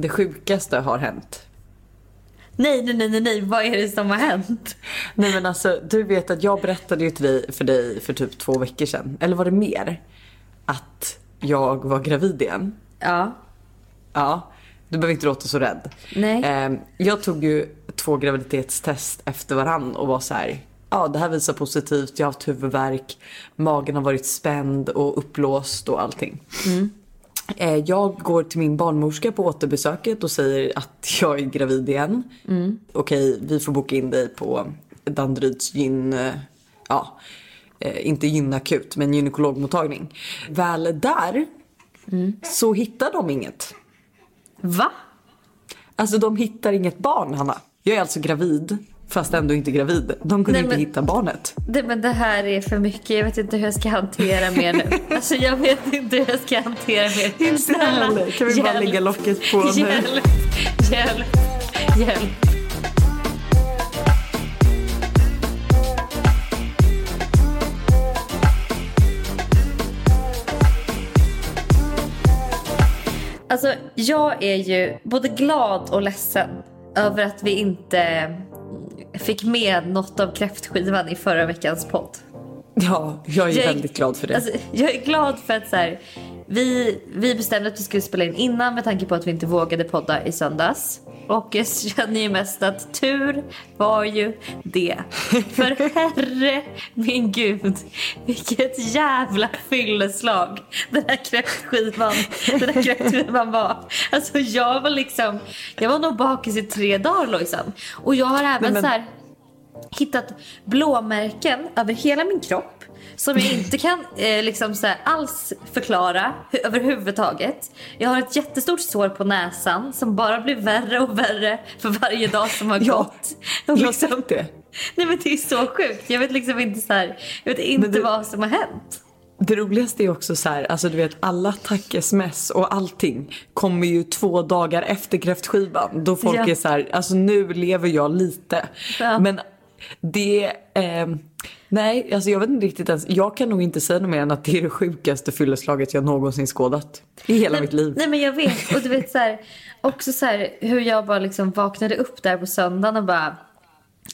det sjukaste har hänt. Nej, nej, nej, nej, vad är det som har hänt? Nej men alltså du vet att jag berättade ju till dig för dig för typ två veckor sedan. Eller var det mer? Att jag var gravid igen. Ja. Ja, du behöver inte låta så rädd. Nej. Eh, jag tog ju två graviditetstest efter varann och var så här. Ja, det här visar positivt. Jag har haft huvudvärk. Magen har varit spänd och uppblåst och allting. Eh, jag går till min barnmorska på återbesöket och säger att jag är gravid igen. Okej, vi får boka in dig på Danderyds gyn... eh, Ja, eh, inte gynakut men gynekologmottagning. Väl där så hittar de inget. Va? Alltså de hittar inget barn Hanna. Jag är alltså gravid fast ändå inte gravid. De kunde Nej, inte men- hitta barnet. Det, men det här är för mycket. Jag vet inte hur jag ska hantera mer nu. Alltså jag vet inte hur jag ska hantera mer. Inte heller. Kan vi bara hjälp. lägga locket på nu? Hjälp, hjälp, hjälp. Alltså jag är ju både glad och ledsen över att vi inte fick med något av kräftskivan i förra veckans podd. Ja, jag är Jag är- väldigt glad för det. Alltså, jag är glad för att så här, vi, vi bestämde att vi skulle spela in innan med tanke på att vi inte vågade podda i söndags. Och jag känner ju mest att tur var ju det. För herre min gud, vilket jävla fylleslag den här kräftskivan, den här kräftskivan var. Alltså jag var liksom, jag var nog bakis i tre dagar Lojsan. Och jag har även men- så här hittat blåmärken över hela min kropp som jag inte kan eh, liksom så alls förklara hu- överhuvudtaget. Jag har ett jättestort sår på näsan som bara blir värre och värre för varje dag som har Ja, gått. jag har Liksom- sett det. Nej men det är så sjukt. Jag vet liksom inte så här, jag vet inte du- vad som har hänt. Det roligaste är också så här, alltså du vet alla tack-sms och allting kommer ju två dagar efter kräftskivan. Då folk Ja. är så här, alltså nu lever jag lite. Ja. Men det, eh, nej alltså jag vet inte riktigt ens, jag kan nog inte säga något mer än att det är det sjukaste fylleslaget jag någonsin skådat. I hela Nej, mitt liv. nej men jag vet. Och du vet så här, också så här, hur jag bara liksom vaknade upp där på söndagen och bara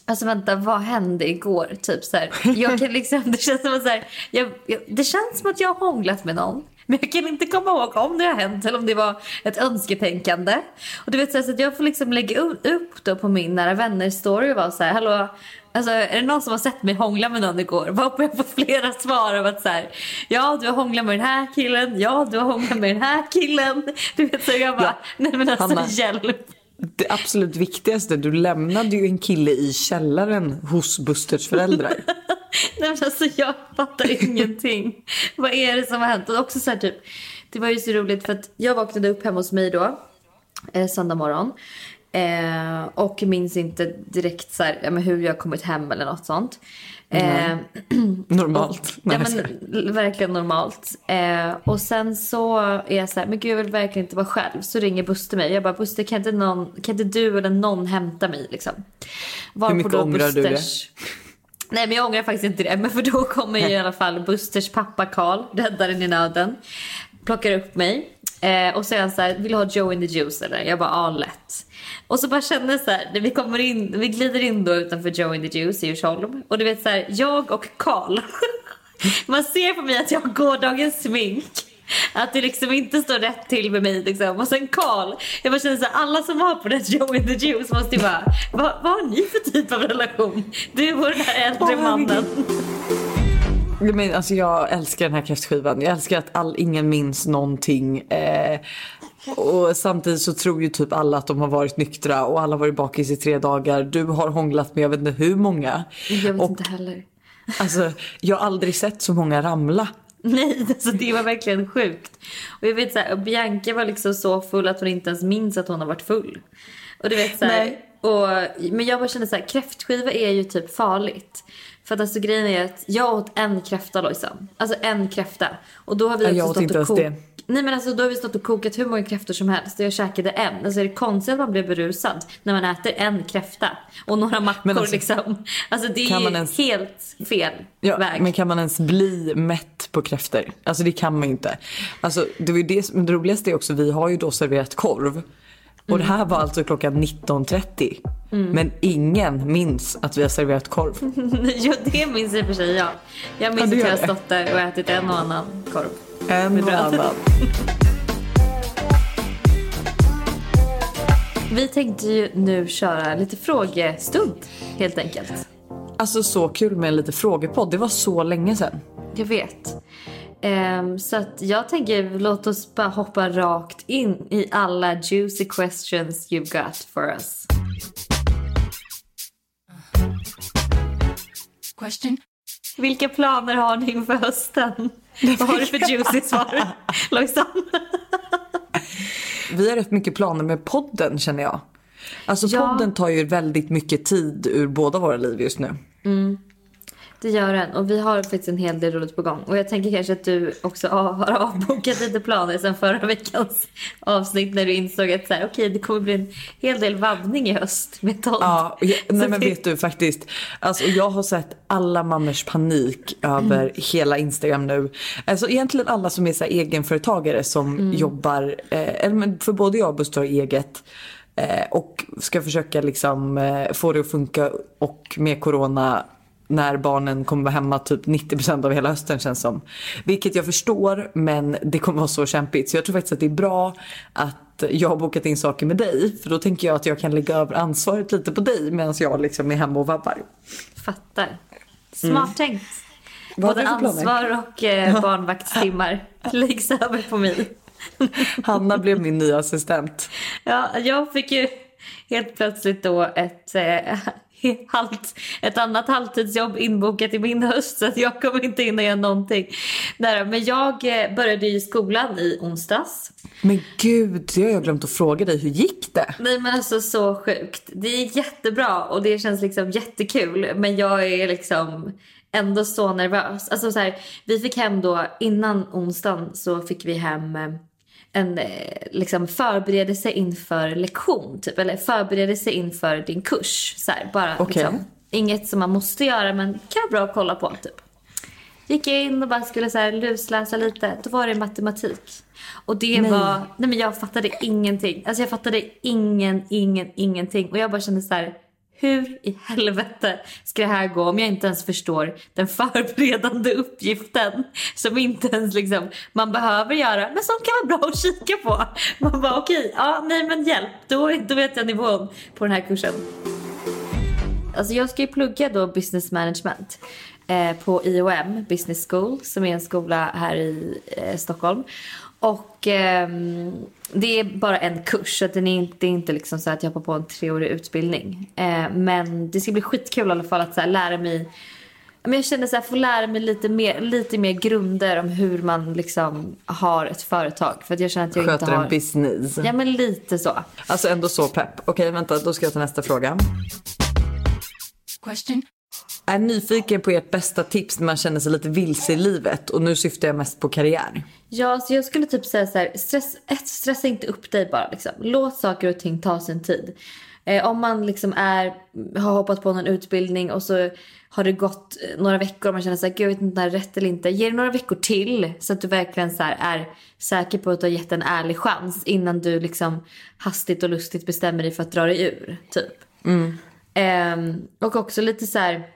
Alltså vänta, vad hände igår? Typ så här, jag kan liksom, det känns som att så jag, jag, det känns som att jag har hånglat med någon. Men jag kan inte komma ihåg om det har hänt eller om det var ett önsketänkande. Och du vet så, här, så att jag får liksom lägga upp då på min nära vänner story och vara så här, hallå, alltså är det någon som har sett mig hångla med någon igår? Varpå jag får flera svar av att så här, ja du har hånglat med den här killen, ja du har hånglat med den här killen. Du vet så jag bara, Ja, nej men alltså Hanna. hjälp. Det absolut viktigaste, du lämnade ju en kille i källaren hos Busters föräldrar. Nej men alltså jag fattar ingenting. Vad är det som har hänt? Och också så här typ, det var ju så roligt för att jag vaknade upp hemma hos mig då, eh, söndag morgon. Eh, och minns inte direkt så här, ja, men hur jag kommit hem eller något sånt. Eh, Normalt. ja, jag skojar. men, verkligen normalt. Eh, och sen så är jag så här, men gud jag vill verkligen inte vara själv. Så ringer Buster mig. Jag bara, Buster kan inte, någon, kan inte du eller någon hämta mig liksom? Varpå mycket då ångrar du det? Nej men jag ångrar faktiskt inte det. Men för då kommer i alla fall Busters pappa Karl, räddaren i nöden. Plockar upp mig. Eh, och så är han så här, vill du ha Joe in the juice eller? Jag bara, ja lätt. Och så bara jag så här, när vi kommer in, vi glider in då utanför Joe in the juice i Djursholm. Och du vet så här, jag och Karl. Man ser på mig att jag har gårdagens smink. Att det liksom inte står rätt till med mig liksom. Och sen Karl, jag bara känner så här, alla som har på den Joe in the juice måste ju bara, vad, vad har ni för typ av relation? Du och den här äldre mannen. Men alltså jag älskar den här kräftskivan. Jag älskar att all, ingen minns någonting. Eh, och samtidigt så tror ju typ alla att de har varit nyktra och alla har varit bakis i tre dagar. Du har hånglat med jag vet inte hur många. Jag vet och inte heller. alltså jag har aldrig sett så många ramla. Nej, alltså det var verkligen sjukt. Och jag vet så här, Bianca var liksom så full att hon inte ens minns att hon har varit full. Och du vet så här, Nej. och, men jag bara kände så här, kräftskiva är ju typ farligt. För att alltså grejen är att jag åt en kräfta Lojsan. Alltså en kräfta. Och då har vi också jag åt stått inte och ens kokat. Nej men alltså då har vi stått och kokat hur många kräftor som helst och jag käkade en. Alltså är det konstigt att man blir berusad när man äter en kräfta och några mackor alltså, liksom. Alltså det är ju ens- helt fel Ja, väg. men kan man ens bli mätt på kräftor? Alltså det kan man ju inte. Alltså det var det det roligaste är också, vi har ju då serverat korv. Och det här var alltså klockan 19.30. Men ingen minns att vi har serverat korv. jo, det minns i och för sig jag. Jag minns Ja, att jag har stått där och ätit en och annan korv. En annan. Vi tänkte ju nu köra lite frågestund helt enkelt. Alltså så kul med en liten frågepodd. Det var så länge sedan. Jag vet. Ehm, så att jag tänker låt oss bara hoppa rakt in i alla juicy questions you've got for us. Question. Vilka planer har ni inför hösten? Vad har du för juicy svar? Lojsan? Vi har rätt mycket planer med podden känner jag. Alltså Ja. podden tar ju väldigt mycket tid ur båda våra liv just nu. Det gör den och vi har faktiskt en hel del roligt på gång. Och jag tänker kanske att du också har avbokat lite planer sen förra veckans avsnitt när du insåg att så här, okej det kommer bli en hel del vabbning i höst med Todd. Ja, jag, nej men det- vet du faktiskt. Alltså jag har sett alla mammors panik över hela Instagram nu. Alltså egentligen alla som är så här egenföretagare som jobbar, eh, för både jag och Buster har eget. Eh, och ska försöka liksom eh, få det att funka och med corona när barnen kommer vara hemma typ 90% av hela hösten känns som. Vilket jag förstår men det kommer vara så kämpigt. Så jag tror faktiskt att det är bra att jag har bokat in saker med dig. För då tänker jag att jag kan lägga över ansvaret lite på dig medan jag liksom är hemma och vabbar. Fattar. Smart tänkt. Mm. Vad har Både ansvar och eh, barnvaktstimmar läggs över på mig. Hanna blev min nya assistent. Ja, jag fick ju helt plötsligt då ett, eh, halvt, ett annat halvtidsjobb inbokat i min höst så att jag kommer inte hinna göra någonting. Där, men jag eh, började ju skolan i onsdags. Men gud, det har jag glömt att fråga dig. Hur gick det? Nej men alltså så sjukt. Det är jättebra och det känns liksom jättekul men jag är liksom ändå så nervös. Alltså så här, vi fick hem då innan onsdagen så fick vi hem eh, en eh, liksom förberedelse inför lektion typ eller förberedelse inför din kurs. Så här, bara Okej. liksom, inget som man måste göra men kan vara bra att kolla på typ. Gick jag in och bara skulle så här lusläsa lite. Då var det matematik. Och det Nej. var... Nej men jag fattade ingenting. Alltså jag fattade ingen, ingen, ingenting. Och jag bara kände så här. Hur i helvete ska det här gå om jag inte ens förstår den förberedande uppgiften som inte ens liksom man behöver göra men som kan vara bra att kika på. Man bara okej, ja nej men hjälp, då, då vet jag nivån på den här kursen. Alltså jag ska ju plugga då business management eh, på IOM Business School som är en skola här i eh, Stockholm. Och ehm, det är bara en kurs så att den är inte, det är inte liksom så att jag hoppar på en treårig utbildning. Eh, men det ska bli skitkul i alla fall att så här, lära mig men jag känner så här, få lära mig lite mer, lite mer grunder om hur man liksom har ett företag. För att jag känner att jag inte Sköter har... en business. Ja men lite så. Alltså ändå så pepp. Okej vänta, då ska jag ta nästa fråga. Question. Är nyfiken på ert bästa tips när man känner sig lite vilse i livet och nu syftar jag mest på karriär. Ja, så jag skulle typ säga så här, stress, ett, stressa inte upp dig bara liksom. Låt saker och ting ta sin tid. Eh, om man liksom är, har hoppat på någon utbildning och så har det gått eh, några veckor och man känner så här, jag vet inte om det är rätt eller inte. Ge det några veckor till så att du verkligen så är säker på att du har gett en ärlig chans innan du liksom hastigt och lustigt bestämmer dig för att dra dig ur. Typ. Ehm, och också lite så här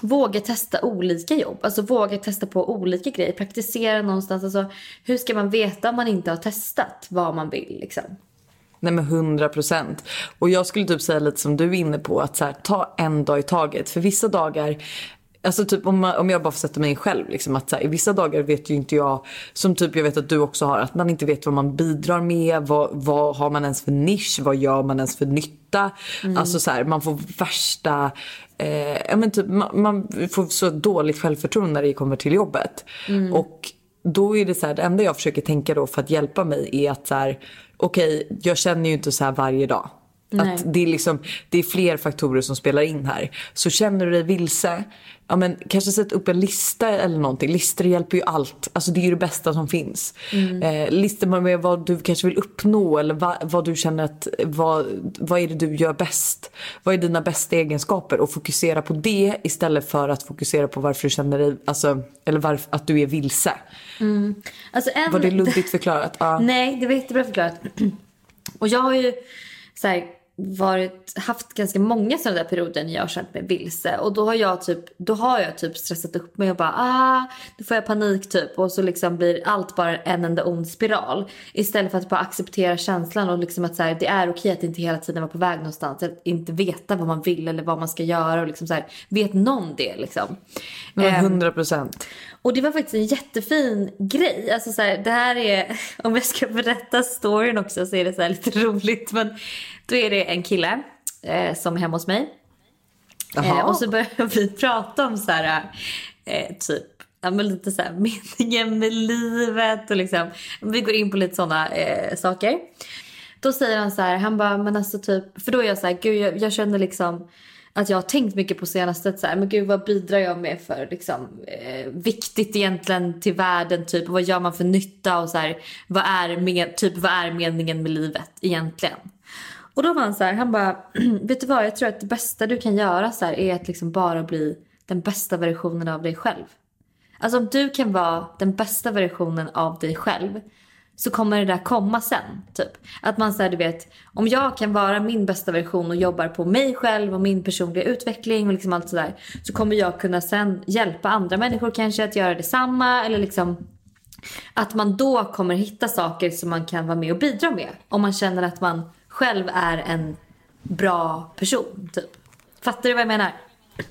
våga testa olika jobb. Alltså våga testa på olika grejer. Praktisera någonstans. Alltså, hur ska man veta om man inte har testat vad man vill liksom? Nej men 100 procent. Och jag skulle typ säga lite som du är inne på att så här, ta en dag i taget. För vissa dagar, alltså typ om, man, om jag bara får sätta mig in själv. Liksom, att så här, I vissa dagar vet ju inte jag, som typ jag vet att du också har, att man inte vet vad man bidrar med. Vad, vad har man ens för nisch? Vad gör man ens för nytta? Alltså så här, man får värsta, eh, ja men typ man, man får så dåligt självförtroende när det kommer till jobbet. Och då är det så här, det enda jag försöker tänka då för att hjälpa mig är att så här, okej, jag känner ju inte så här varje dag. Nej. Att det är liksom, det är fler faktorer som spelar in här. Så känner du dig vilse, ja men kanske sätt upp en lista eller någonting. Listor hjälper ju allt. Alltså det är ju det bästa som finns. Eh, listor med vad du kanske vill uppnå eller vad, vad du känner att, vad, vad är det du gör bäst? Vad är dina bästa egenskaper? Och fokusera på det istället för att fokusera på varför du känner dig, alltså, eller varför, att du är vilse. Alltså en... Var det luddigt förklarat? Ja. Nej, det var jättebra förklarat. Och jag har ju så här, varit, haft ganska många sådana där perioder när jag har känt mig vilse. Och då har jag typ, då har jag typ stressat upp mig och bara ah, då får jag panik typ. Och så liksom blir allt bara en enda ond spiral. Istället för att bara acceptera känslan och liksom att så här, det är okej att inte hela tiden vara på väg någonstans. Att inte veta vad man vill eller vad man ska göra. Och liksom så här, vet någon det liksom? Men 100 procent. Och det var faktiskt en jättefin grej. Alltså så här, det här är, om jag ska berätta storyn också så är det så lite roligt. Men då är det en kille eh, som är hemma hos mig. Eh, och så börjar vi prata om så här, eh, typ ja, men lite så här, meningen med livet och liksom, vi går in på lite sådana eh, saker. Då säger han så här, han bara, men alltså typ, för då är jag så här, gud jag, jag känner liksom att jag har tänkt mycket på senaste så här, men gud vad bidrar jag med för liksom, eh, viktigt egentligen till världen typ, vad gör man för nytta och så här, vad är, med, typ, vad är meningen med livet egentligen? Och då var han så här, han bara, vet du vad, jag tror att det bästa du kan göra så här, är att liksom bara bli den bästa versionen av dig själv. Alltså om du kan vara den bästa versionen av dig själv så kommer det där komma sen. Typ. Att man säger du vet, om jag kan vara min bästa version och jobbar på mig själv och min personliga utveckling och liksom allt sådär. Så kommer jag kunna sen hjälpa andra människor kanske att göra detsamma eller liksom att man då kommer hitta saker som man kan vara med och bidra med. Om man känner att man själv är en bra person typ. Fattar du vad jag menar?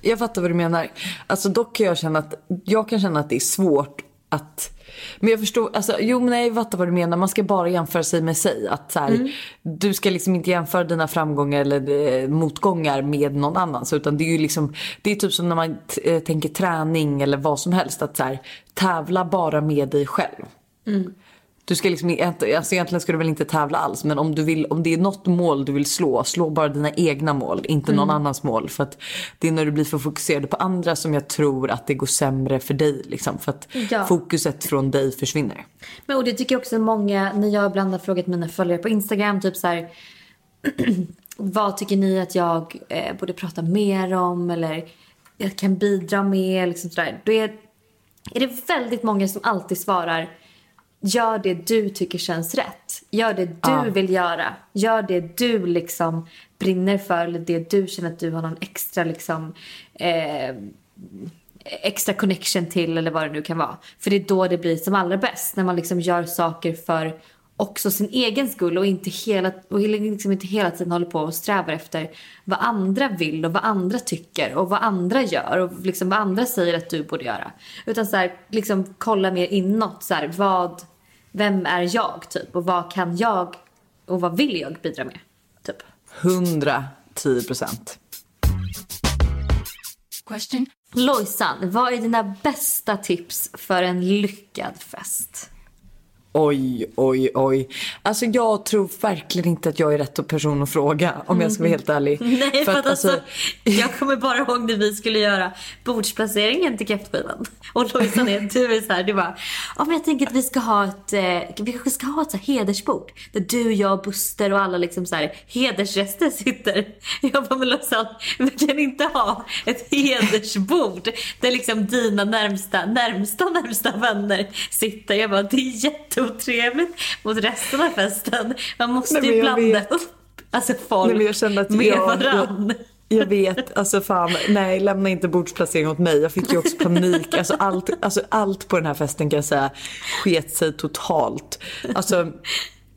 Jag fattar vad du menar. Alltså dock kan jag känna att, jag kan känna att det är svårt att men jag förstår, alltså, jo men jag fattar vad du menar. Man ska bara jämföra sig med sig. Att så här, mm. Du ska liksom inte jämföra dina framgångar eller eh, motgångar med någon annans. Utan det är ju liksom, det är typ som när man eh, tänker träning eller vad som helst. Att så här, tävla bara med dig själv. Mm. Du ska liksom, alltså egentligen ska du väl inte tävla alls men om, du vill, om det är något mål du vill slå, slå bara dina egna mål, inte någon mm. annans mål. För att det är när du blir för fokuserad på andra som jag tror att det går sämre för dig. Liksom, för att ja. fokuset från dig försvinner. Men och det tycker jag också många, när jag ibland har frågat mina följare på Instagram, typ så här, vad tycker ni att jag eh, borde prata mer om eller jag kan bidra med, liksom sådär. Då är, är det väldigt många som alltid svarar Gör det du tycker känns rätt. Gör det du ja. vill göra. Gör det du liksom brinner för eller det du känner att du har någon extra liksom eh, extra connection till eller vad det nu kan vara. För det är då det blir som allra bäst. När man liksom gör saker för också sin egen skull och inte hela, och liksom inte hela tiden håller på och strävar efter vad andra vill och vad andra tycker och vad andra gör och liksom vad andra säger att du borde göra. Utan så här, liksom kolla mer inåt. Så här, vad, vem är jag typ och vad kan jag och vad vill jag bidra med? Typ. 110 procent. Lojsan, vad är dina bästa tips för en lyckad fest? Oj, oj, oj. Alltså jag tror verkligen inte att jag är rätt person att fråga om jag ska vara helt ärlig. Nej, för, att, alltså, alltså, jag kommer bara ihåg när vi skulle göra bordsplaceringen till kräftskivan. Och Lojsan är, du är så här, du bara, ja men jag tänker att vi ska ha ett, eh, vi kanske ska ha ett så här hedersbord. Där du, jag, Buster och alla liksom så här sitter. Jag bara, men Lojsan, vi kan inte ha ett hedersbord där liksom dina närmsta, närmsta, närmsta vänner sitter. Jag bara, det är jätte otrevligt mot resten av festen. Man måste Nej, ju blanda upp alltså folk Nej, jag känner att med jag, varann. Jag, jag vet, alltså fan, nej lämna inte bordsplacering åt mig. Jag fick ju också panik. Alltså allt, alltså allt på den här festen kan jag säga sket sig totalt. Alltså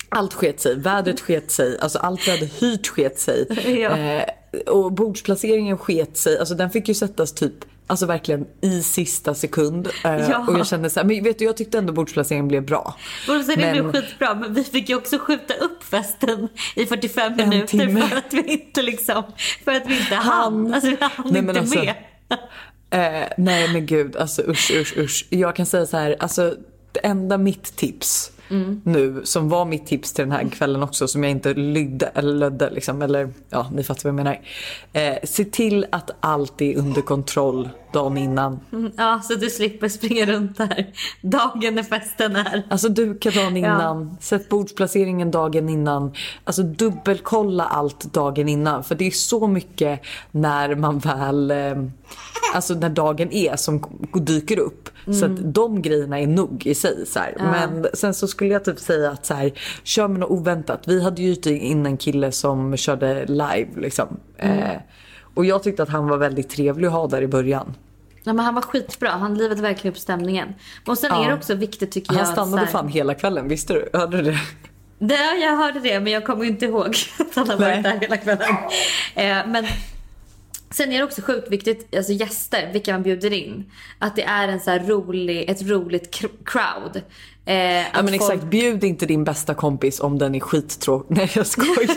allt sket sig, vädret sket sig, alltså allt vi hade hyrt sket sig. Ja. Eh, och bordsplaceringen sket sig, alltså den fick ju sättas typ Alltså verkligen i sista sekund. Eh, ja. Och jag kände så här, men vet du jag tyckte ändå bordsplaceringen blev bra. Bordsplaceringen men... blev skitbra men vi fick ju också skjuta upp festen i 45 minuter för att vi inte liksom, för att vi inte hann. Alltså vi hann nej, inte alltså, med. Eh, nej men gud, alltså usch usch usch. Jag kan säga så här, alltså det enda mitt tips mm. nu som var mitt tips till den här kvällen också som jag inte lydde eller lödde liksom, eller ja ni fattar vad jag menar. Eh, se till att allt är under kontroll dagen innan. Mm, Ja, så du slipper springa runt där dagen när festen är. Alltså duka dagen innan, sätt bordsplaceringen dagen innan. Alltså dubbelkolla allt dagen innan. För det är så mycket när man väl, eh, alltså när dagen är som dyker upp. Så att de grejerna är nog i sig. Så här. Men sen så skulle jag typ säga att så här, kör med något oväntat. Vi hade ju in en kille som körde live liksom. Eh, och jag tyckte att han var väldigt trevlig att ha där i början. Ja, men han var skitbra, han livade verkligen upp stämningen. Och sen Ja. är det också viktigt tycker jag Han stannade här- fan hela kvällen, visste du? Hörde du det? Ja, jag hörde det men jag kommer inte ihåg att han har varit där hela kvällen. Eh, men sen är det också sjukt viktigt, alltså gäster, vilka man bjuder in. Att det är en så rolig, ett roligt cr- crowd. Eh, Ja men folk- exakt, bjud inte din bästa kompis om den är skittråkig. Nej jag skojar.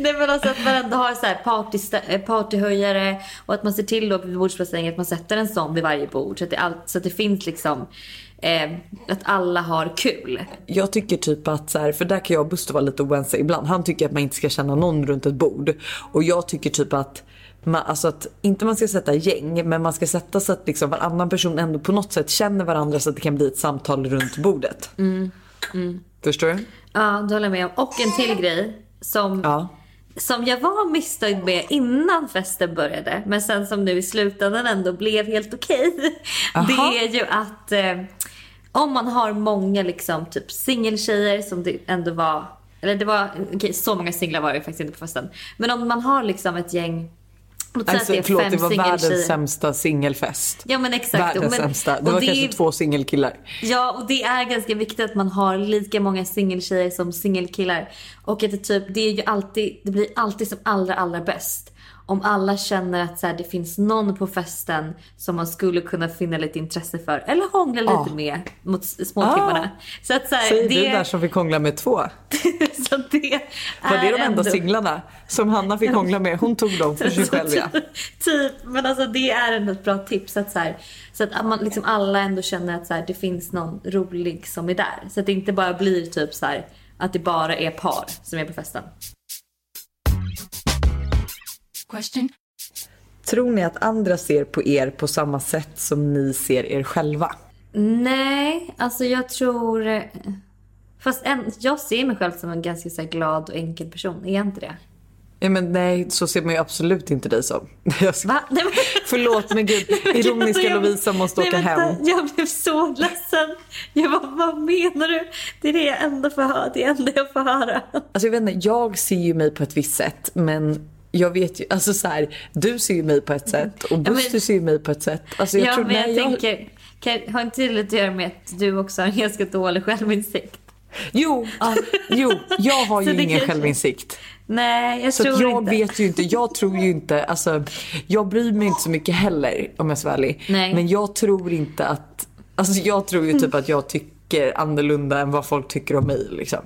Nej men alltså att man ändå har så här party, eh, partyhöjare och att man ser till då vid bordsplaceringen att man sätter en sån vid varje bord. Så att det, allt, så att det finns liksom, eh, att alla har kul. Jag tycker typ att så här, för där kan jag och Buster vara lite oense ibland. Han tycker att man inte ska känna någon runt ett bord. Och jag tycker typ att man, alltså att inte man ska sätta gäng men man ska sätta så att liksom varannan person ändå på något sätt känner varandra så att det kan bli ett samtal runt bordet. Förstår du? Ja, det håller jag med om. Och en till grej som, Ja. Som jag var missnöjd med innan festen började. Men sen som nu i slutändan ändå blev helt okej. Jaha. Det är ju att eh, om man har många liksom typ singeltjejer som det ändå var. Eller det var, okej så många singlar var det faktiskt inte på festen. Men om man har liksom ett gäng. Låt säga Alltså, att det är förlåt, fem det var världens sämsta singelfest. Ja men exakt. Världens men, sämsta. Det var kanske två singelkillar. Ja, och det är ganska viktigt att man har lika många singeltjejer som singelkillar. Och att det typ, det är ju alltid, det blir alltid som allra, allra bäst. Om alla känner att så här, det finns någon på festen som man skulle kunna finna lite intresse för. Eller hångla lite Ja. med mot småtimmarna. Så att så här, Säger det, du där som fick hångla med två? så det Var det är de enda ändå- singlarna som Hanna fick hångla med? Hon tog dem för sig själv ja. typ, men alltså det är ändå ett bra tips. Att så, här, så att man, liksom alla ändå känner att så här, det finns någon rolig som är där. Så att det inte bara blir typ så att det bara är par som är på festen. Question. Tror ni att andra ser på er på samma sätt som ni ser er själva? Nej, alltså jag tror... eh, Fast en, jag ser mig själv som en ganska så glad och enkel person. Är jag inte det? Ja, men nej, så ser man ju absolut inte dig som. Jag ska... Va? Nej, men... Förlåt men gud, ironiska Jag- Lovisa måste Nej, åka vänta, hem. Jag blev så ledsen. Jag bara, vad menar du? Det är det jag ändå får höra. Det är enda jag får höra. Alltså jag vet inte, jag ser ju mig på ett visst sätt men jag vet ju, alltså så här, du ser ju mig på ett sätt och Ja, men- Buster ser ju mig på ett sätt. Alltså jag ja, tror, men jag nej, tänker, kan, har inte det lite att göra med att du också har en ganska dålig självinsikt? Jo, ja, jo, jag har ju ingen kanske- självinsikt. Nej, jag Så tror jag inte. vet ju inte, jag tror ju inte, alltså jag bryr mig inte så mycket heller om jag ska vara ärlig. Nej. Men jag tror inte att, alltså jag tror ju typ att jag tycker annorlunda än vad folk tycker om mig liksom.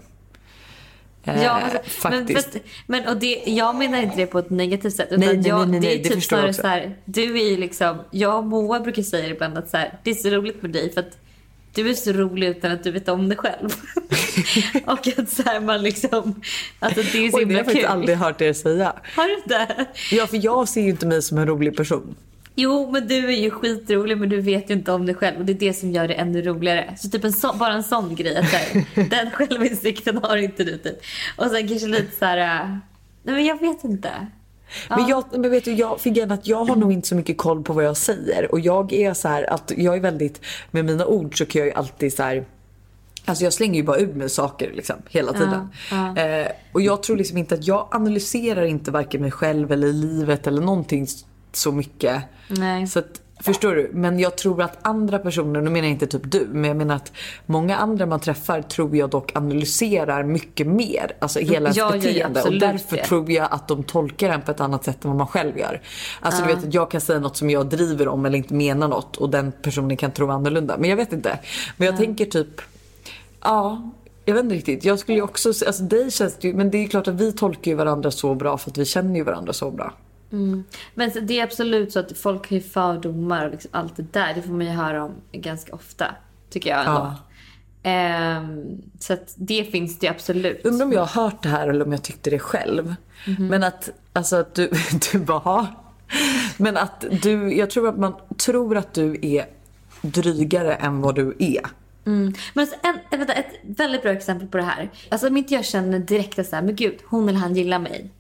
Eh, Ja, alltså, men, faktiskt. fast, men och det, jag menar inte det på ett negativt sätt. Utan Nej, nej, jag, nej, nej, det nej, är det typ förstår jag snarare så här, du är liksom, jag och Moa brukar säga ibland att så här, det är så roligt med dig för att du är så rolig utan att du vet om det själv. och att så här, man liksom, alltså det är så Oj, det har himla jag faktiskt kul. aldrig hört er säga. Har du inte? Ja, för jag ser ju inte mig som en rolig person. Jo, men du är ju skitrolig men du vet ju inte om det själv och det är det som gör det ännu roligare. Så typ en så, bara en sån grej, att här, den självinsikten har inte du typ. Och sen kanske lite så här, äh, nej men jag vet inte. Men, jag, men vet du, jag fick igen att jag har nog inte så mycket koll på vad jag säger. Och jag är så här att jag är väldigt, med mina ord så kan jag ju alltid så här. Alltså jag slänger ju bara ur mig saker liksom hela tiden. Ja, Eh, och jag tror liksom inte att jag analyserar inte varken mig själv eller livet eller någonting så mycket. Nej. Så att, förstår du? Men jag tror att andra personer, nu menar jag inte typ du, men jag menar att många andra man träffar tror jag dock analyserar mycket mer. Alltså hela ens Ja, beteende. och därför det. tror jag att de tolkar en på ett annat sätt än vad man själv gör. Alltså du vet att jag kan säga något som jag driver om eller inte menar något och den personen kan tro annorlunda. Men jag vet inte. Men jag tänker typ, ja. Jag vet inte riktigt. Jag skulle ju också, alltså dig känns det ju, men det är ju klart att vi tolkar ju varandra så bra för att vi känner ju varandra så bra. Men så det är absolut så att folk har ju fördomar och liksom allt det där. Det får man ju höra om ganska ofta. Tycker jag. Ja. Ehm, så det finns det absolut. Undrar om jag har hört det här eller om jag tyckte det själv. Mhm. Men att, alltså att du, du bara, "Ha, Men att du, jag tror att man tror att du är drygare än vad du är. Mm. Men alltså en, vänta, ett väldigt bra exempel på det här. Alltså om inte jag känner direkt att så här, men gud, hon eller han gillar mig.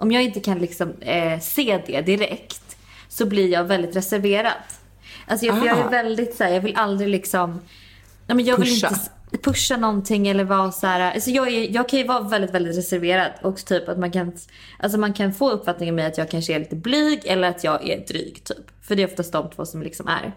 Om jag inte kan liksom eh, se det direkt så blir jag väldigt reserverad. Alltså jag, jag är Ah. väldigt så här, jag vill aldrig liksom... Ja, men jag vill Pusha. inte pusha någonting eller vara så här. Alltså jag, är, jag kan ju vara väldigt, väldigt reserverad och typ att man kan, alltså man kan få uppfattningen med att jag kanske är lite blyg eller att jag är dryg typ. För det är oftast de två som liksom är.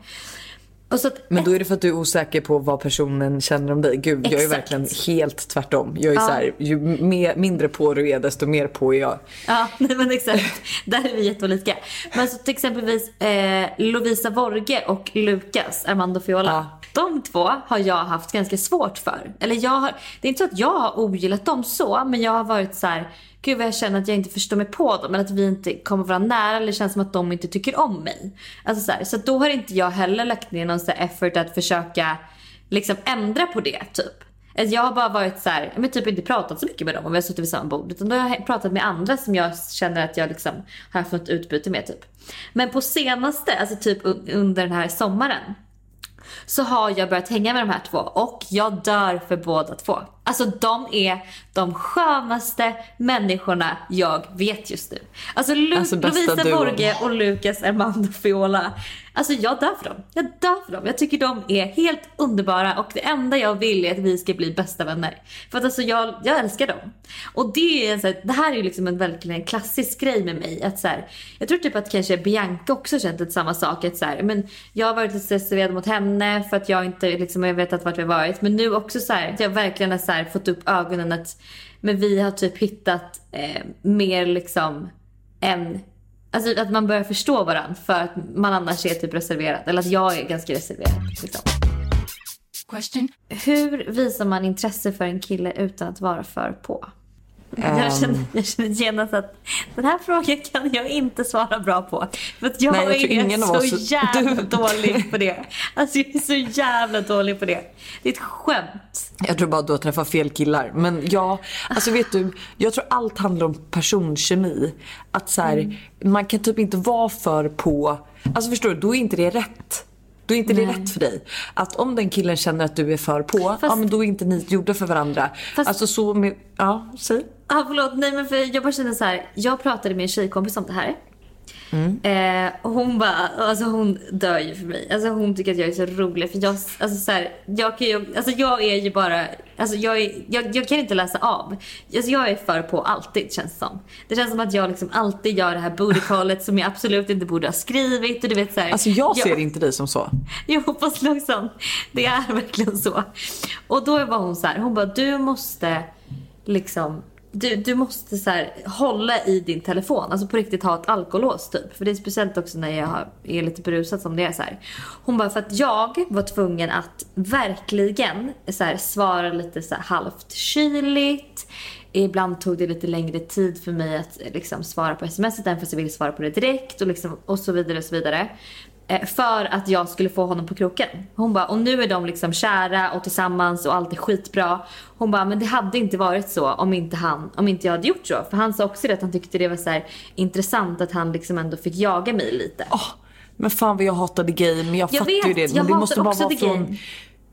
Att Men då är det för att du är osäker på vad personen känner om dig. Gud, jag är Exakt. verkligen helt tvärtom. Jag är så här, ju mer, mindre på du är desto mer på är jag. Ja, nej men exakt. Där är vi jätteolika. Men så till exempelvis eh, Lovisa Vorge och Lukas Armando Fiola. Ja. De två har jag haft ganska svårt för. Eller jag har, det är inte så att jag har ogillat dem så, men jag har varit så här. Gud vad jag känner att jag inte förstår mig på dem. Eller att vi inte kommer varandra nära. Eller det känns som att de inte tycker om mig. Alltså så här, så då har inte jag heller lagt ner någon så här effort att försöka liksom ändra på det typ. Alltså, Jag har bara varit så här, men typ inte pratat så mycket med dem om vi har suttit vid samma bord. Utan då har jag pratat med andra som jag känner att jag liksom har haft något utbyte med typ. Men på senaste, alltså typ under den här sommaren. Så har jag börjat hänga med de här två och jag dör för båda två. Alltså de är de skönaste människorna jag vet just nu. Alltså, Lu- Alltså, Lovisa. Borge och Lukas Armando Fiola. Alltså jag dör för dem. Jag dör för dem. Jag tycker de är helt underbara och det enda jag vill är att vi ska bli bästa vänner. För att alltså jag, jag älskar dem. Och det, är så här, det här är ju liksom en verkligen klassisk grej med mig. Att så här, jag tror typ att kanske Bianca också känt lite samma sak. Att så här, men jag har varit lite reserverad mot henne för att jag inte liksom, jag vet att vart vi har varit. Men nu också så här, att jag verkligen har så här, fått upp ögonen att men vi har typ hittat eh, mer liksom en Alltså att man börjar förstå varandra för att man annars är typ reserverad. Eller att jag är ganska reserverad. Liksom. Question. Hur visar man intresse för en kille utan att vara för på? Ehm. Jag, känner, jag känner genast att den här frågan kan jag inte svara bra på. För att jag, Nej, jag är så oss- jävla Du- dålig på det. Alltså jag är så jävla dålig på det. Det är ett skämt. Jag tror bara att du har träffat fel killar. Men ja, alltså vet du, jag tror allt handlar om personkemi. Att så här, man kan typ inte vara för på, alltså förstår du, då är inte det rätt. Då är inte det rätt för dig. Att om den killen känner att du är för på, ja men då är inte ni gjorda för varandra. Fast- Alltså så med, ja, säg. Ah, förlåt, nej men för jag bara känner så här. Jag pratade med en tjejkompis om det här. Mm. Eh, och hon bara, alltså hon dör ju för mig. Alltså hon tycker att jag är så rolig. För jag, alltså så här, jag, kan ju, alltså jag är ju bara, alltså jag, är, jag, jag kan inte läsa av. Alltså jag är för på alltid känns det som. Det känns som att jag liksom alltid gör det här booty callet som jag absolut inte borde ha skrivit. Och du vet så här, Alltså jag ser inte dig som så. jag hoppas liksom, det är verkligen så. Och då var hon så här, hon bara du måste liksom du, du måste så här, hålla i din telefon, alltså på riktigt ha ett alkolås typ. För det är speciellt också när jag har- är lite berusad som det är så här. Hon bara, för att jag var tvungen att verkligen så här, svara lite så här, halvt kyligt. Ibland tog det lite längre tid för mig att liksom, svara på sms även fast jag ville svara på det direkt och, liksom, och så vidare och så vidare. Eh, För att jag skulle få honom på kroken. Hon bara, och nu är de liksom kära och tillsammans och allt är skitbra. Hon bara, men det hade inte varit så om inte han, om inte jag hade gjort så. För han sa också det att han tyckte det var så här intressant att han liksom ändå fick jaga mig lite. Åh, men fan vad jag hatar the game. Jag, Jag fattar ju det. jag Men det måste bara vara från.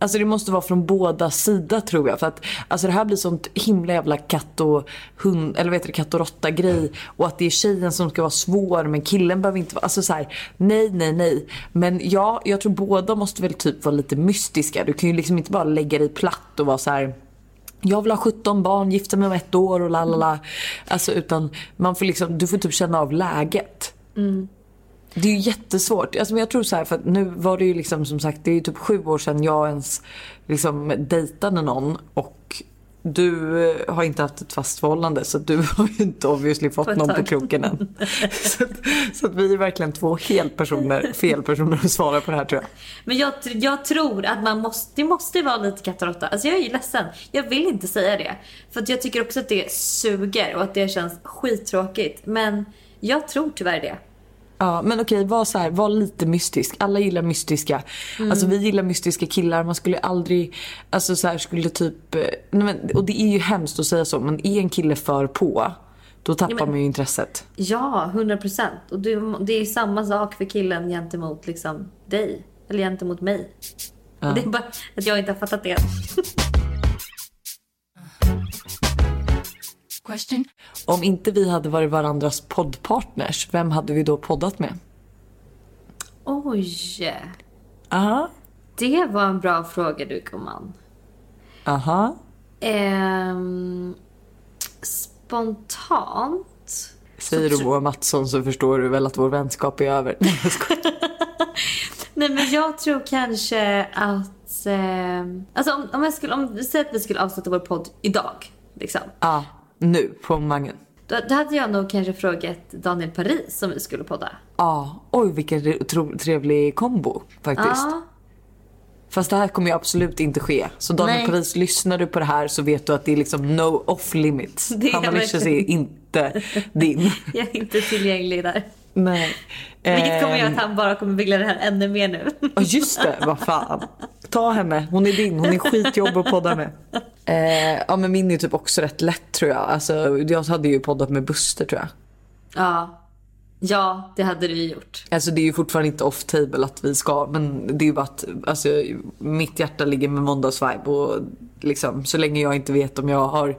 Alltså det måste vara från båda sidor tror jag. För att alltså det här blir sånt himla jävla katt och hund, eller vet du, katt och råtta grej. Och att det är tjejen som ska vara svår men killen behöver inte vara, alltså så här, nej nej nej. Men ja, jag tror båda måste väl typ vara lite mystiska. Du kan ju liksom inte bara lägga dig platt och vara så här. Jag vill ha 17 barn, gifta mig om ett år och la, Alltså utan man får liksom, du får typ känna av läget. Mm. Det är ju jättesvårt. Alltså, men jag tror så här, för nu var det ju liksom som sagt, det är ju typ sju år sedan jag ens liksom dejtade någon och du eh, har inte haft ett fast förhållande så du har ju inte obviously fått någon på kroken än. så, så att vi är verkligen två helt personer, fel personer att svara på det här tror jag. Men jag, jag tror att man måste, det måste vara lite katt. Alltså jag är ju ledsen. Jag vill inte säga det. För att jag tycker också att det suger och att det känns skittråkigt. Men jag tror tyvärr det. Ja, men okej, var så här, var lite mystisk. Alla gillar mystiska. Alltså vi gillar mystiska killar. Man skulle aldrig, alltså så här skulle typ, eh, men, och det är ju hemskt att säga så, men är en kille för på, Då tappar men- man ju intresset. Ja, 100 procent. Och du, det är samma sak för killen gentemot liksom dig. Eller gentemot mig. Ja. Det är bara att jag inte har fattat det. Om inte vi hade varit varandras poddpartners, vem hade vi då poddat med? Oj! Aha. Det var en bra fråga du gumman. Aha. Ehm, spontant. Säger du Moa Mattsson så förstår du väl att vår vänskap är över. Nej, men jag tror kanske att... ehm, alltså om, om jag skulle... Om, säg att vi skulle avsluta vår podd idag. Liksom. Ja, nu på Mangen. Då, då hade jag nog kanske frågat Daniel Paris om vi skulle podda. Ja, oj vilken trevlig kombo faktiskt. Ja. Fast det här kommer ju absolut inte ske. Så Daniel Nej. Paris, lyssnar du på det här så vet du att det är liksom no off limits. Det är verkligen- inte din. Jag är inte tillgänglig där. Nej. Vilket kommer göra Ehm, att han bara kommer vilja det här ännu mer nu. Ja just det, vad fan. Ta henne, hon är din, hon är skitjobbig att podda med. Eh, ja men min är typ också rätt lätt tror jag. Alltså, jag hade ju poddat med Buster tror jag. Ja. Ja, det hade du gjort. Alltså det är ju fortfarande inte off table att vi ska men det är ju bara att alltså, mitt hjärta ligger med måndagsvibe och liksom så länge jag inte vet om jag har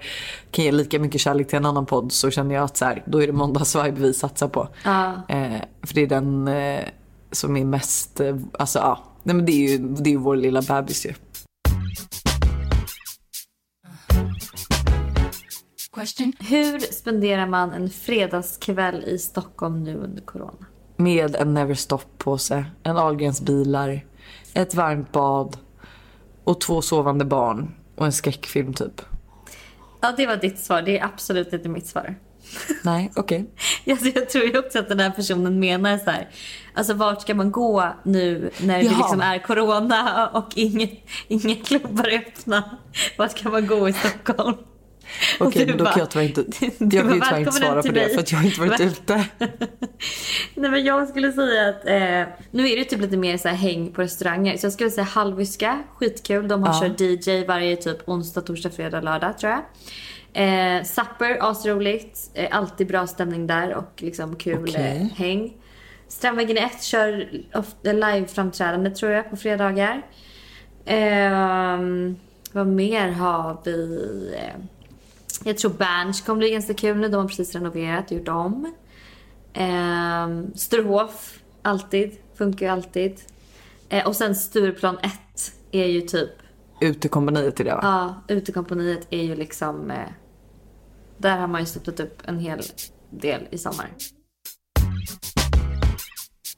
kan ge lika mycket kärlek till en annan podd så känner jag att så här, då är det måndagsvibe vi satsar på. Ja. Eh, för det är den eh, som är mest, eh, alltså ja, nej men det är ju, det är ju vår lilla bebis ju. Hur spenderar man en fredagskväll i Stockholm nu under corona? Med en Neverstop-påse, en Ahlgrens bilar, ett varmt bad och två sovande barn och en skräckfilm typ. Ja, det var ditt svar. Det är absolut inte mitt svar. Nej, okej. Alltså, jag tror ju också att den här personen menar så här. Alltså vart ska man gå nu när det Jaha. liksom är corona och inget, inga klubbar är öppna? Vart ska man gå i Stockholm? Okej, men då kan jag tyvärr inte, jag kan tyvärr inte "Välkommen svara på det mig." för att jag har inte varit Va? ute. Nej men jag skulle säga att eh, nu är det typ lite mer så här häng på restauranger. Så jag skulle säga Halviska, skitkul. De har Ja. kört DJ varje typ onsdag, torsdag, fredag, lördag tror jag. Eh, Supper, asroligt. Eh, alltid bra stämning där och liksom kul Okej. eh, häng. Strandvägen 1 kör live-framträdande tror jag på fredagar. Ehm, vad mer har vi? Eh, Jag tror Berns kommer bli ganska kul nu. De har precis renoverat och gjort om. Ehm, Sturehof, alltid. Funkar ju alltid. Eh, och sen Stureplan 1 är ju typ... Utekompaniet i det va? Ja, utekompaniet är ju liksom... Eh, där har man ju stöttat upp en hel del i sommar.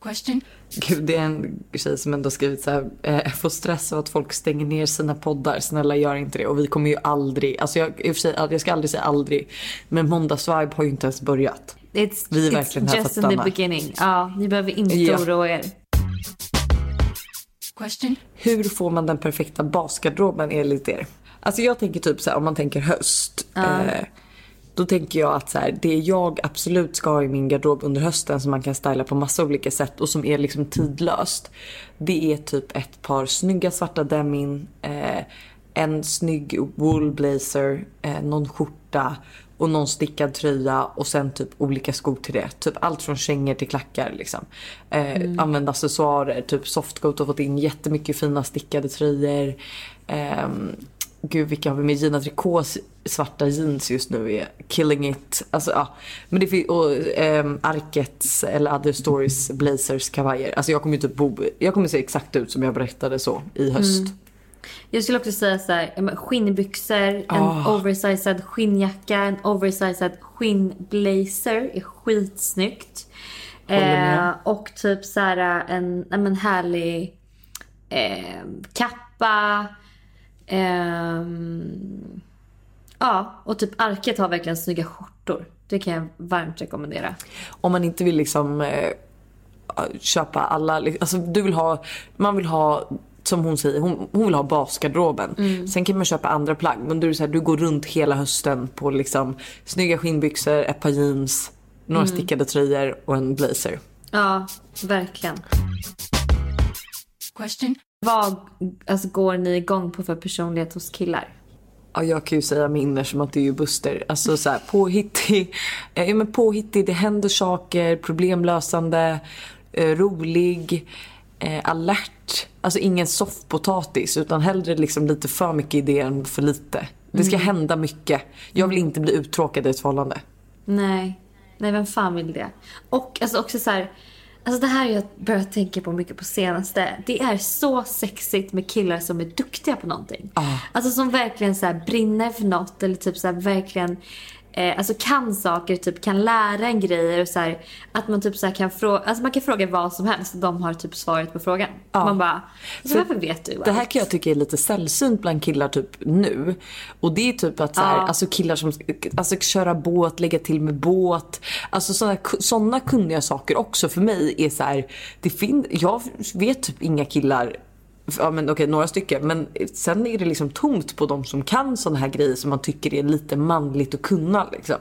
Question. Gud, det är en tjej som ändå skrivit så här, eh, jag får stress av att folk stänger ner sina poddar. Snälla gör inte det. Och vi kommer ju aldrig, alltså jag, i och för sig, jag ska aldrig säga aldrig. Men måndagsvibe har ju inte ens börjat. It's, Vi är it's verkligen här för just att in the beginning. Ja, ni behöver inte Ja. oroa er. Question. Hur får man den perfekta basgarderoben enligt er? Alltså jag tänker typ så här, om man tänker höst. Eh, då tänker jag att så här, det jag absolut ska ha i min garderob under hösten som man kan styla på massa olika sätt och som är liksom tidlöst. Det är typ ett par snygga svarta denim, eh, en snygg wool blazer, eh, någon skjorta och någon stickad tröja och sen typ olika skor till det. Typ allt från kängor till klackar liksom. Eh, Använda accessoarer, typ Softcoat har fått in jättemycket fina stickade tröjor. Ehm, Gud vilka har vi med? Gina Tricots svarta jeans just nu är killing it. Alltså ja. Men det finns, och ehm, Arkets eller Other Stories blazers kavajer. Alltså jag kommer ju typ bo, jag kommer se exakt ut som jag berättade så i höst. Jag skulle också säga så här, skinnbyxor, en Ah. oversized skinnjacka, en oversized skinnblazer är skitsnyggt. Eh, och typ så här en, men härlig eh, kappa. ehm, ja, och typ Arket har verkligen snygga skjortor. Det kan jag varmt rekommendera. Om man inte vill liksom eh, köpa alla, alltså du vill ha, man vill ha som hon säger, hon, hon vill ha basgarderoben. Sen kan man köpa andra plagg men du, är så här, du går runt hela hösten på liksom snygga skinnbyxor, ett par jeans, några stickade tröjor och en blazer. Ja, verkligen. Question. Vad alltså, går ni igång på för personlighet hos killar? Ja, jag kan ju säga minner som att det är ju Buster. Alltså så här, påhittig, eh, ja, men påhittig, det händer saker, problemlösande, eh, rolig, eh, alert. Alltså ingen soffpotatis utan hellre liksom lite för mycket idéer än för lite. Det ska hända mycket. Jag vill inte bli uttråkad i ett förhållande. Nej. Nej, vem fan vill det? Och alltså också så här... Alltså det här har jag börjat tänka på mycket på senaste. Det är så sexigt med killar som är duktiga på någonting. Ja. Alltså som verkligen så brinner för något eller typ så här verkligen eh, alltså kan saker, typ kan lära en grejer och så här, att man typ så kan fråga, alltså man kan fråga vad som helst och de har typ svaret på frågan. Ja. Man bara, alltså, varför vet du Det här allt? kan jag tycka är lite sällsynt bland killar typ nu. Och det är typ att så här, Ja. alltså killar som alltså, köra båt, lägga till med båt. Alltså sådana, sådana kunniga saker också för mig är så här, det fin- jag vet typ inga killar Ja men okej, några stycken. Men sen är det liksom tomt på de som kan sådana här grejer som man tycker är lite manligt att kunna liksom.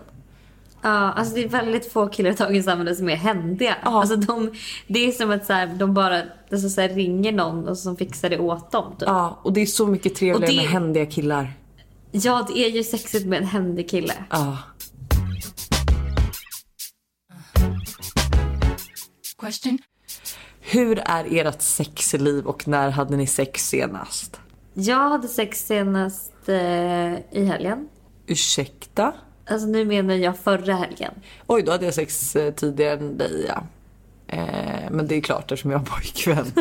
Ja, alltså det är väldigt få killar i dagens samhälle som är händiga. Ja. Alltså de, det är som att så här, de bara alltså så här, ringer någon och som fixar det åt dem. Typ. Ja, och det är så mycket trevligare det- med händiga killar. Ja, det är ju sexigt med en händig kille. Ja. Question. Hur är ert sexliv och när hade ni sex senast? Jag hade sex senast eh, i helgen. Ursäkta? Alltså nu menar jag förra helgen. Oj, då hade jag sex eh, tidigare än dig ja. Eh, men det är klart eftersom jag har pojkvän.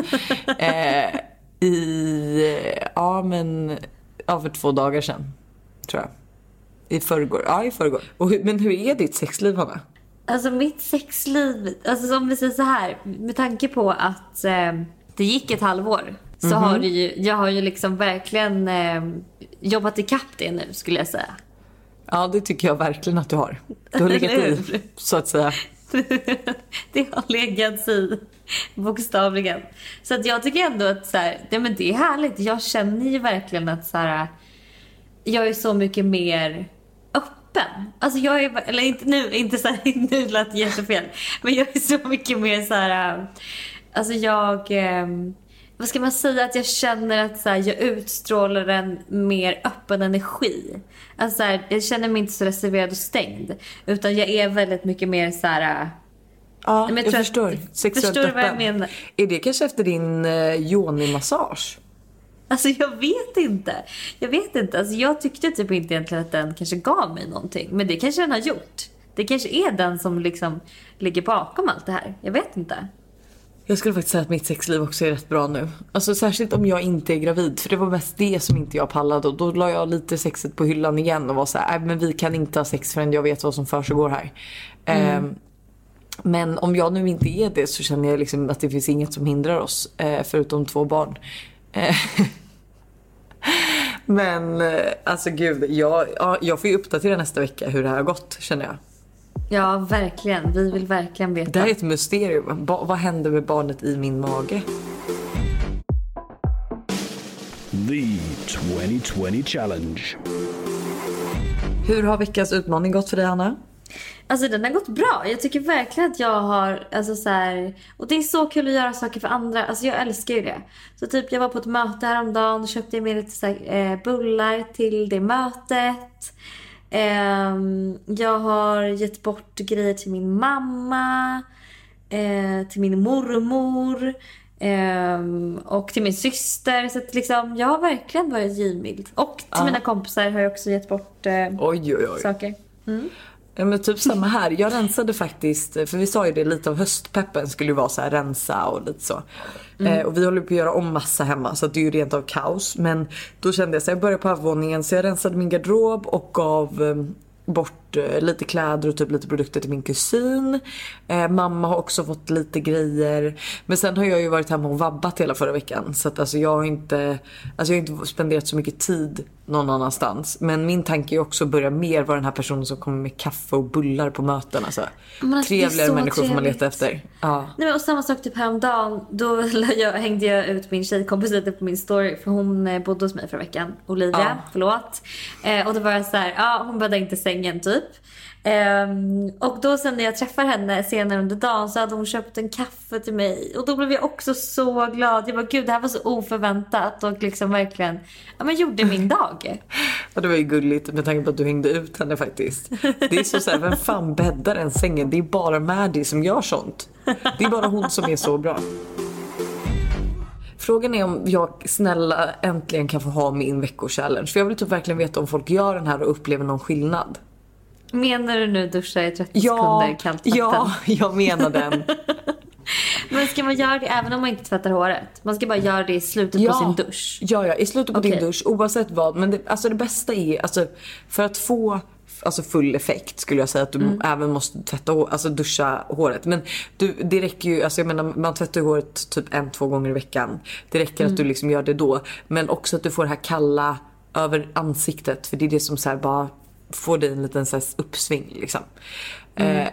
eh, I, eh, ja men, ja för två dagar sedan. Tror jag. I förrgår. Ja i förrgår. Och hur, men hur är ditt sexliv Hanna? Alltså mitt sexliv, alltså som vi säger så här, med tanke på att eh, det gick ett halvår så har det ju, jag har ju liksom verkligen eh, jobbat ikapp det nu skulle jag säga. Ja det tycker jag verkligen att du har. Du har legat i, så att säga. det har legat i bokstavligen. Så att jag tycker ändå att så här, ja, men det är härligt. Jag känner ju verkligen att så här, jag är så mycket mer öppen. Alltså jag är, eller inte nu, inte så här, nu lät det jättefel. Men jag är så mycket mer så här, alltså jag, eh, vad ska man säga, att jag känner att så här, jag utstrålar en mer öppen energi. Alltså så här, jag känner mig inte så reserverad och stängd. Utan jag är väldigt mycket mer så här, Ja, men jag jag, tror att- förstår. Sexuellt förstår du vad jag öppen. menar? Är det kanske efter din eh, yoni-massage? Alltså jag vet inte. Jag vet inte. Alltså jag tyckte typ inte egentligen att den kanske gav mig någonting. Men det kanske den har gjort. Det kanske är den som liksom ligger bakom allt det här. Jag vet inte. Jag skulle faktiskt säga att mitt sexliv också är rätt bra nu. Alltså särskilt om jag inte är gravid. För det var mest det som inte jag pallade. Och då la jag lite sexet på hyllan igen och var så här, "Nej, men vi kan inte ha sex förrän jag vet vad som försiggår här. Ehm, men om jag nu inte är det så känner jag liksom att det finns inget som hindrar oss. eh, förutom två barn. Eh, men eh, alltså gud, jag, ja, jag får ju uppdatera nästa vecka hur det här har gått känner jag. Ja, verkligen. Vi vill verkligen veta. Det här är ett mysterium. Ba- vad händer med barnet i min mage? The 2020 Challenge. Hur har veckans utmaning gått för dig Anna? Alltså den har gått bra. Jag tycker verkligen att jag har, alltså så här, och det är så kul att göra saker för andra. Alltså jag älskar ju det. Så typ jag var på ett möte häromdagen och köpte med lite så här, eh, bullar till det mötet. Ehm, jag har gett bort grejer till min mamma, eh, till min mormor ehm, och till min syster. Så att liksom, jag har verkligen varit givmild. Och till Ja. mina kompisar har jag också gett bort eh, Oj oj oj. saker. Ja, men typ samma här. Jag rensade faktiskt, för vi sa ju det lite av höstpeppen skulle ju vara så här rensa och lite så. Eh, och vi håller på att göra om massa hemma så det är ju rent av kaos. Men då kände jag så här, jag började på övervåningen så jag rensade min garderob och gav eh, bort eh, lite kläder och typ lite produkter till min kusin. Eh, mamma har också fått lite grejer. Men sen har jag ju varit hemma och vabbat hela förra veckan. Så att alltså jag har inte, alltså jag har inte spenderat så mycket tid någon annanstans. Men min tanke är också att börja mer vara den här personen som kommer med kaffe och bullar på möten. Alltså. Alltså, Trevligare människor får man leta trevligt. efter. Ja. Nej, men och samma sak typ häromdagen. Då jag, hängde jag ut min tjejkompis lite på min story. För hon eh, bodde hos mig förra veckan. Olivia, Ja. förlåt. Eh, och då var jag så här, ja hon bäddade inte sängen typ typ. Um, och då sen när jag träffar henne senare under dagen så hade hon köpt en kaffe till mig. Och då blev jag också så glad. Jag bara gud det här var så oförväntat och liksom verkligen ja, men gjorde min dag. Ja, det var ju gulligt med tanke på att du hängde ut henne faktiskt. Det är så såhär, vem fan bäddar en sängen? Det är bara Maddie som gör sånt. Det är bara hon som är så bra. Frågan är om jag snälla äntligen kan få ha min veckochallenge. För jag vill typ verkligen veta om folk gör den här och upplever någon skillnad. Menar du nu duscha i 30 Ja, sekunder kallt vatten? ja, jag menar den. Men ska man göra det även om man inte tvättar håret? Man ska bara göra det i slutet på sin dusch. Ja, ja, i slutet på Okej. din dusch oavsett vad. Men det, alltså det bästa är, alltså för att få alltså full effekt skulle jag säga att du Mm. även måste tvätta alltså duscha håret. Men du, det räcker ju, alltså jag menar man tvättar ju håret typ en, två gånger i veckan. Det räcker Mm. att du liksom gör det då. Men också att du får det här kalla över ansiktet för det är det som så bara får dig en liten så här uppsving liksom. Mm. Eh,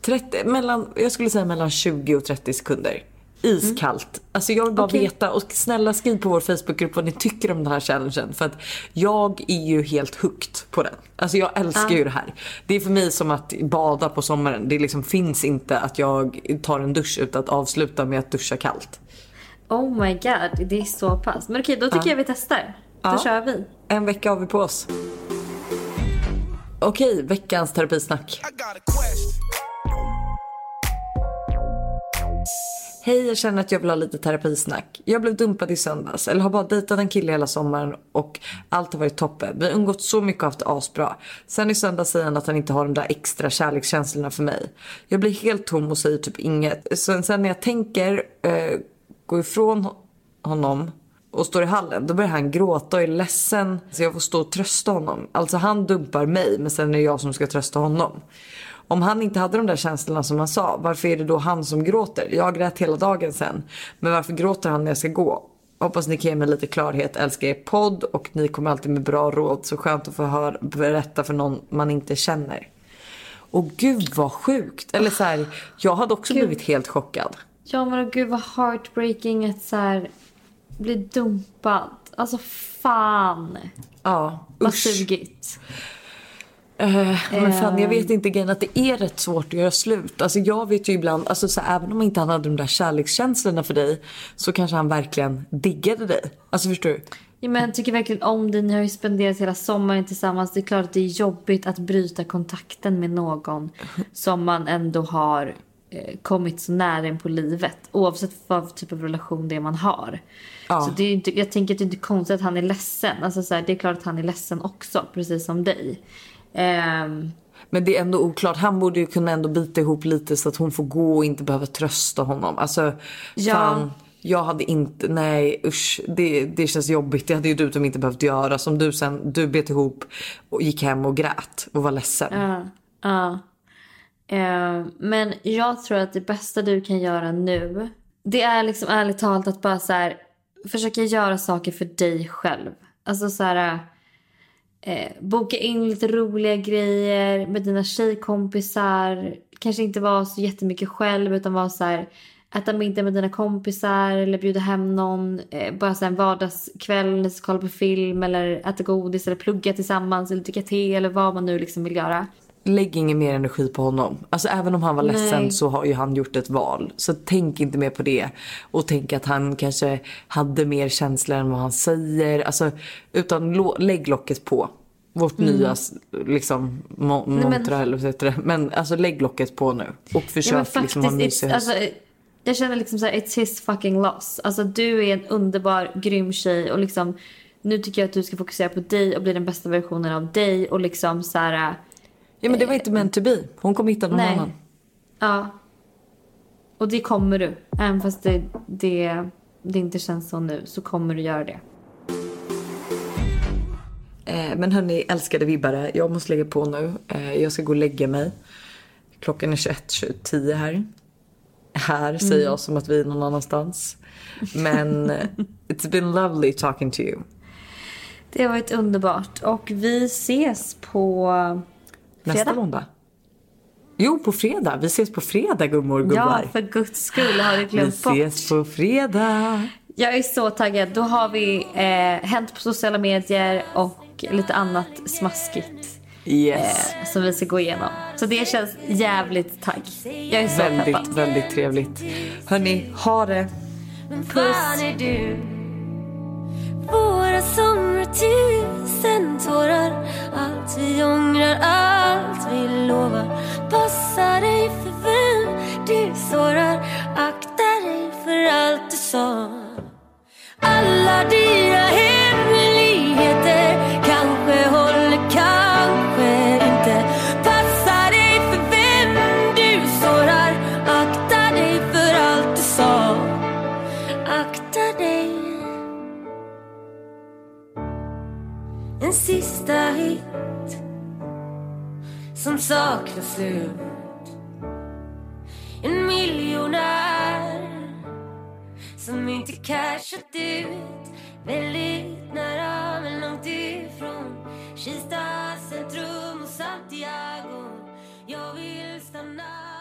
30, mellan, jag skulle säga mellan 20 och 30 sekunder. Iskallt. Alltså jag vill bara Okej. veta och snälla skriv på vår Facebookgrupp vad ni tycker om den här challengen. För att jag är ju helt hooked på den. Alltså jag älskar ju det här. Det är för mig som att bada på sommaren. Det liksom finns inte att jag tar en dusch utan att avsluta med att duscha kallt. Oh my god, det är så pass. Men okej, då tycker jag vi testar. Då Ja. kör vi. En vecka har vi på oss. Okej, veckans terapisnack. Hej, jag känner att jag vill ha lite terapisnack. Jag blev dumpad i söndags, eller har bara dejtat en kille hela sommaren och allt har varit toppen. Vi har umgått så mycket och haft det asbra. Sen i söndags säger han att han inte har de där extra kärlekskänslorna för mig. Jag blir helt tom och säger typ inget. Sen, sen när jag tänker eh, gå ifrån honom och står i hallen, då börjar han gråta och är ledsen. Så jag får stå och trösta honom. Alltså han dumpar mig, men sen är det jag som ska trösta honom. Om han inte hade de där känslorna som han sa, varför är det då han som gråter? Jag grät hela dagen sen. Men varför gråter han när jag ska gå? Hoppas ni kan ge mig lite klarhet. Älskar er podd och ni kommer alltid med bra råd. Så skönt att få höra, berätta för någon man inte känner. Och gud vad sjukt. Eller så här, jag hade också blivit helt chockad. Ja men gud vad heartbreaking att så här bli dumpad. Alltså fan Ja, vad sugigt. Eh, men fan jag vet inte grejen att det är rätt svårt att göra slut. Alltså jag vet ju ibland, alltså så här, även om inte han hade de där kärlekskänslorna för dig så kanske han verkligen diggade dig. Alltså förstår du? Ja, men jag tycker verkligen om dig. Ni har ju spenderat hela sommaren tillsammans. Det är klart att det är jobbigt att bryta kontakten med någon som man ändå har kommit så nära in på livet. Oavsett vad typ av relation det är man har. Ja. Så det är inte, jag tänker att det är inte konstigt att han är ledsen. Alltså, så här, det är klart att han är ledsen också, precis som dig. Ehm, Men det är ändå oklart. Han borde ju kunna ändå bita ihop lite så att hon får gå och inte behöva trösta honom. Alltså Ja. fan. Jag hade inte, nej usch. Det, det känns jobbigt. Det hade ju du typ inte behövt göra. Som du sen, du bet ihop och gick hem och grät och var ledsen. Ja. ja. Eh, men jag tror att det bästa du kan göra nu det är liksom ärligt talat att bara så här, försöka göra saker för dig själv. Alltså så här, eh, boka in lite roliga grejer med dina tjejkompisar. Kanske inte vara så jättemycket själv utan vara så här, äta middag med dina kompisar eller bjuda hem någon. Eh, bara så här en vardagskväll, kolla på film eller äta godis eller plugga tillsammans eller dricka te eller vad man nu liksom vill göra. Lägg ingen mer energi på honom. Alltså även om han var ledsen Nej. så har ju han gjort ett val. Så tänk inte mer på det. Och tänk att han kanske hade mer känslor än vad han säger. Alltså utan lägg locket på. Vårt nya liksom mo- Mm. men- mantra eller vad heter det. Men alltså lägg locket på nu. Och försök Ja, faktiskt, liksom ha mysig alltså, jag känner liksom så här, it's his fucking loss. Alltså du är en underbar, grym tjej och liksom nu tycker jag att du ska fokusera på dig och bli den bästa versionen av dig och liksom så här, Ja men det var inte meant to be. Hon kommer hitta någon Nej. annan. ja. Och det kommer du. Även fast det, det, det inte känns så nu så kommer du göra det. Eh, men hörni, älskade vibbare. Jag måste lägga på nu. Eh, jag ska gå och lägga mig. Klockan är 21.10 här. Här säger Mm. jag som att vi är någon annanstans. Men it's been lovely talking to you. Det har varit underbart och vi ses på Nästa fredag. måndag. Jo, på fredag. Vi ses på fredag gummor och Ja, gubbar. för guds skull har du vi glömt bort. ses på fredag. Jag är så taggad. Då har vi eh, hänt på sociala medier och lite annat smaskigt. Yes. eh, som vi ska gå igenom. Så det känns jävligt tagg. Jag är så Väldigt, peppad. väldigt trevligt. Hörni, ha det. Puss. Våra somrar tusen tårar. Allt vi ångrar, allt vi lovar. Passa dig för vem du sårar. Akta dig för allt du sa. Alla dina En sista hit som saknar slut. En miljonär som inte cashat ut Väldigt nära men långt ifrån. Kista centrum och Santiago. Jag vill stanna.